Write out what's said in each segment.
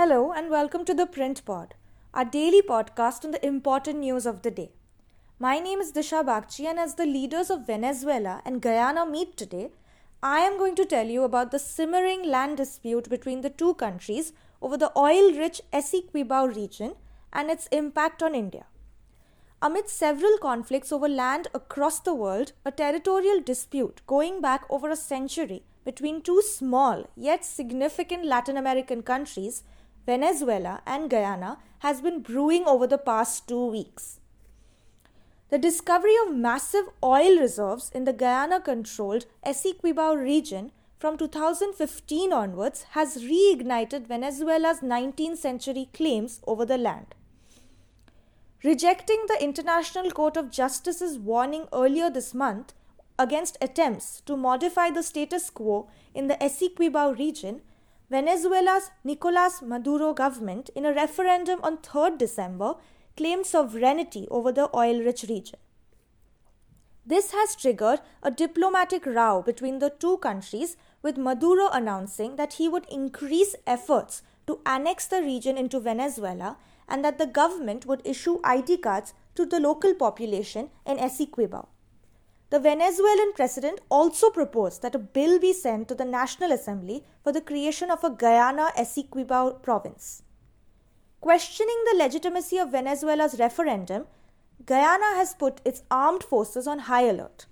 Hello and welcome to the Print Pod, our daily podcast on the important news of the day. My name is Disha Bagchi, and as the leaders of Venezuela and Guyana meet today, I am going to tell you about the simmering land dispute between the two countries over the oil rich Essequibo region and its impact on India. Amid several conflicts over land across the world, a territorial dispute going back over a century between two small yet significant Latin American countries, Venezuela and Guyana, has been brewing over the past two weeks. The discovery of massive oil reserves in the Guyana controlled Essequibo region from 2015 onwards has reignited Venezuela's 19th century claims over the land. Rejecting the International Court of Justice's warning earlier this month against attempts to modify the status quo in the Essequibo region, Venezuela's Nicolas Maduro government, in a referendum on 3rd December, claimed sovereignty over the oil rich region. This has triggered a diplomatic row between the two countries, with Maduro announcing that he would increase efforts to annex the region into Venezuela and that the government would issue ID cards to the local population in Essequibo. The Venezuelan president also proposed that a bill be sent to the National Assembly for the creation of a Guyana Essequibo province. Questioning the legitimacy of Venezuela's referendum, Guyana has put its armed forces on high alert.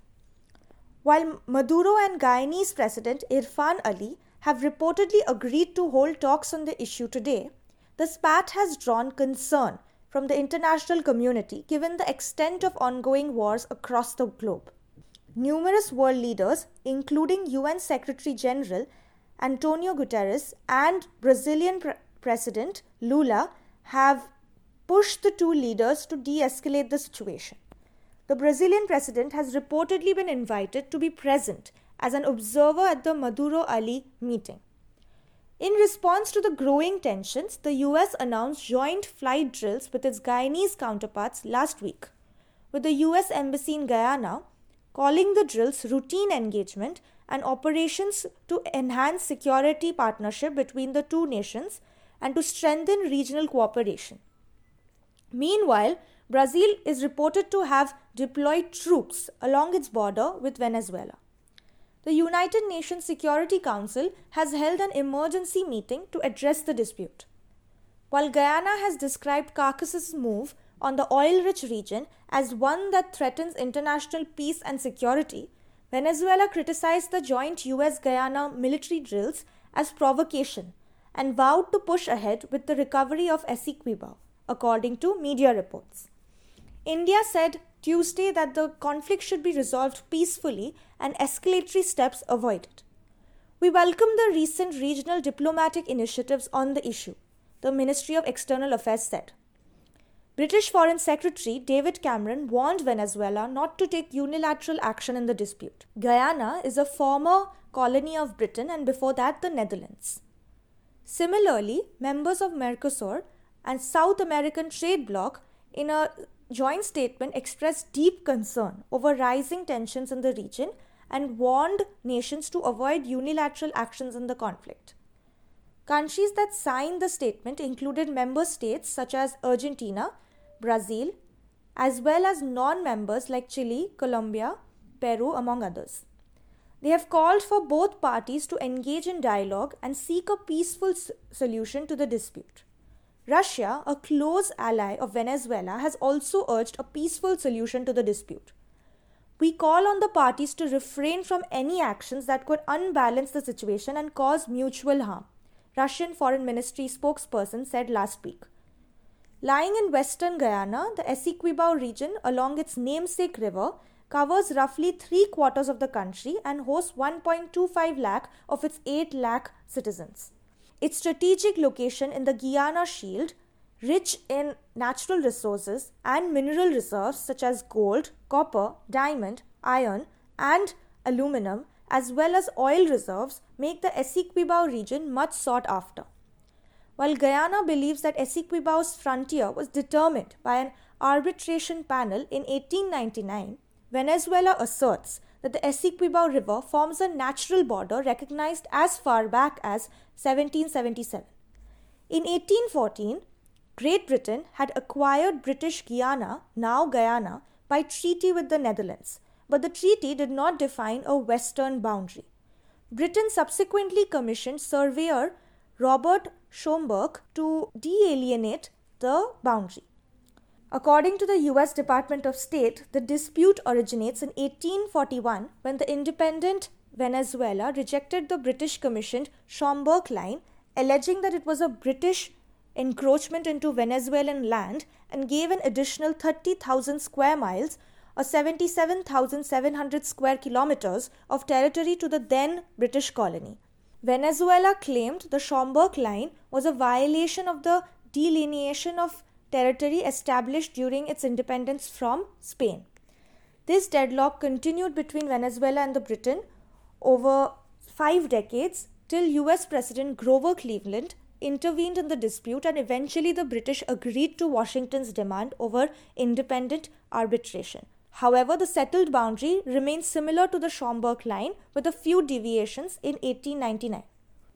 While Maduro and Guyanese President Irfan Ali have reportedly agreed to hold talks on the issue today, the spat has drawn concern from the international community given the extent of ongoing wars across the globe. Numerous world leaders, including UN Secretary General Antonio Guterres and Brazilian Pre- President Lula, have pushed the two leaders to de escalate the situation. The Brazilian president has reportedly been invited to be present as an observer at the Maduro Ali meeting. In response to the growing tensions, the US announced joint flight drills with its Guyanese counterparts last week, with the US Embassy in Guyana calling the drills routine engagement and operations to enhance security partnership between the two nations and to strengthen regional cooperation. Meanwhile, Brazil is reported to have deployed troops along its border with Venezuela. The United Nations Security Council has held an emergency meeting to address the dispute. While Guyana has described Caracas's move on the oil rich region as one that threatens international peace and security, Venezuela criticized the joint US Guyana military drills as provocation and vowed to push ahead with the recovery of Essequibo, according to media reports. India said Tuesday that the conflict should be resolved peacefully and escalatory steps avoided. We welcome the recent regional diplomatic initiatives on the issue, the Ministry of External Affairs said. British Foreign Secretary David Cameron warned Venezuela not to take unilateral action in the dispute. Guyana is a former colony of Britain and before that the Netherlands. Similarly, members of Mercosur and South American Trade Bloc in a joint statement expressed deep concern over rising tensions in the region and warned nations to avoid unilateral actions in the conflict. Countries that signed the statement included member states such as Argentina, Brazil, as well as non members like Chile, Colombia, Peru, among others. They have called for both parties to engage in dialogue and seek a peaceful solution to the dispute. Russia, a close ally of Venezuela, has also urged a peaceful solution to the dispute. We call on the parties to refrain from any actions that could unbalance the situation and cause mutual harm, Russian Foreign Ministry spokesperson said last week. Lying in western Guyana, the Essequibo region along its namesake river covers roughly three quarters of the country and hosts 1.25 lakh of its 8 lakh citizens. Its strategic location in the Guiana Shield, rich in natural resources and mineral reserves such as gold, copper, diamond, iron, and aluminum, as well as oil reserves, make the Essequibo region much sought after. While Guyana believes that Essequibo's frontier was determined by an arbitration panel in 1899, Venezuela asserts that the Essequibo River forms a natural border recognized as far back as 1777. In 1814, Great Britain had acquired British Guiana, now Guyana, by treaty with the Netherlands, but the treaty did not define a western boundary. Britain subsequently commissioned surveyor Robert Schomburgk to delineate the boundary. According to the US Department of State, the dispute originates in 1841 when the independent Venezuela rejected the British commissioned Schomburgk Line, alleging that it was a British encroachment into Venezuelan land and gave an additional 30,000 square miles or 77,700 square kilometers of territory to the then British colony. Venezuela claimed the Schomburgk Line was a violation of the delineation of territory established during its independence from Spain. This deadlock continued between Venezuela and the Britain over five decades till US President Grover Cleveland intervened in the dispute and eventually the British agreed to Washington's demand over independent arbitration. However, the settled boundary remains similar to the Schomburgk line with a few deviations in 1899.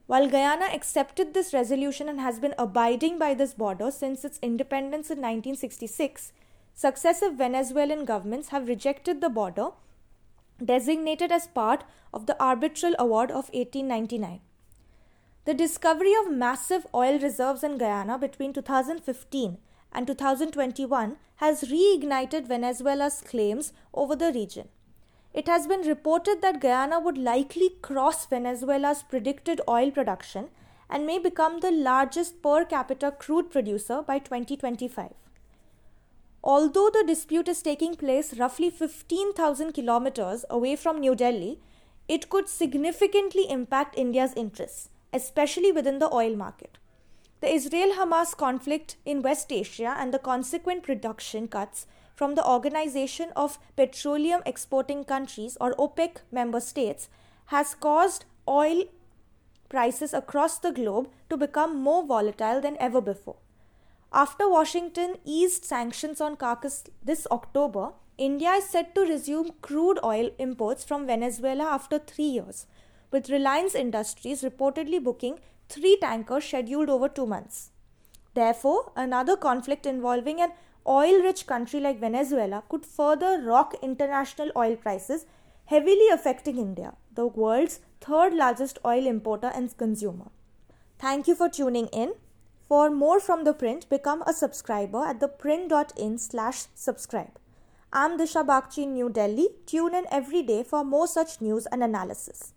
While Guyana accepted this resolution and has been abiding by this border since its independence in 1966, successive Venezuelan governments have rejected the border designated as part of the arbitral award of 1899. The discovery of massive oil reserves in Guyana between 2015 and 2021 has reignited Venezuela's claims over the region. It has been reported that Guyana would likely cross Venezuela's predicted oil production and may become the largest per capita crude producer by 2025. Although the dispute is taking place roughly 15,000 kilometers away from New Delhi, it could significantly impact India's interests, especially within the oil market. The Israel Hamas conflict in West Asia and the consequent production cuts from the Organization of Petroleum Exporting Countries or OPEC member states has caused oil prices across the globe to become more volatile than ever before. After Washington eased sanctions on Caracas this October, India is set to resume crude oil imports from Venezuela after three years, with Reliance Industries reportedly booking three tankers scheduled over two months. Therefore, another conflict involving an oil rich country like Venezuela could further rock international oil prices, heavily affecting India, the world's third largest oil importer and consumer. Thank you for tuning in. For more from the print, become a subscriber at theprint.in slash subscribe. I'm Disha Bagchi in New Delhi. Tune in every day for more such news and analysis.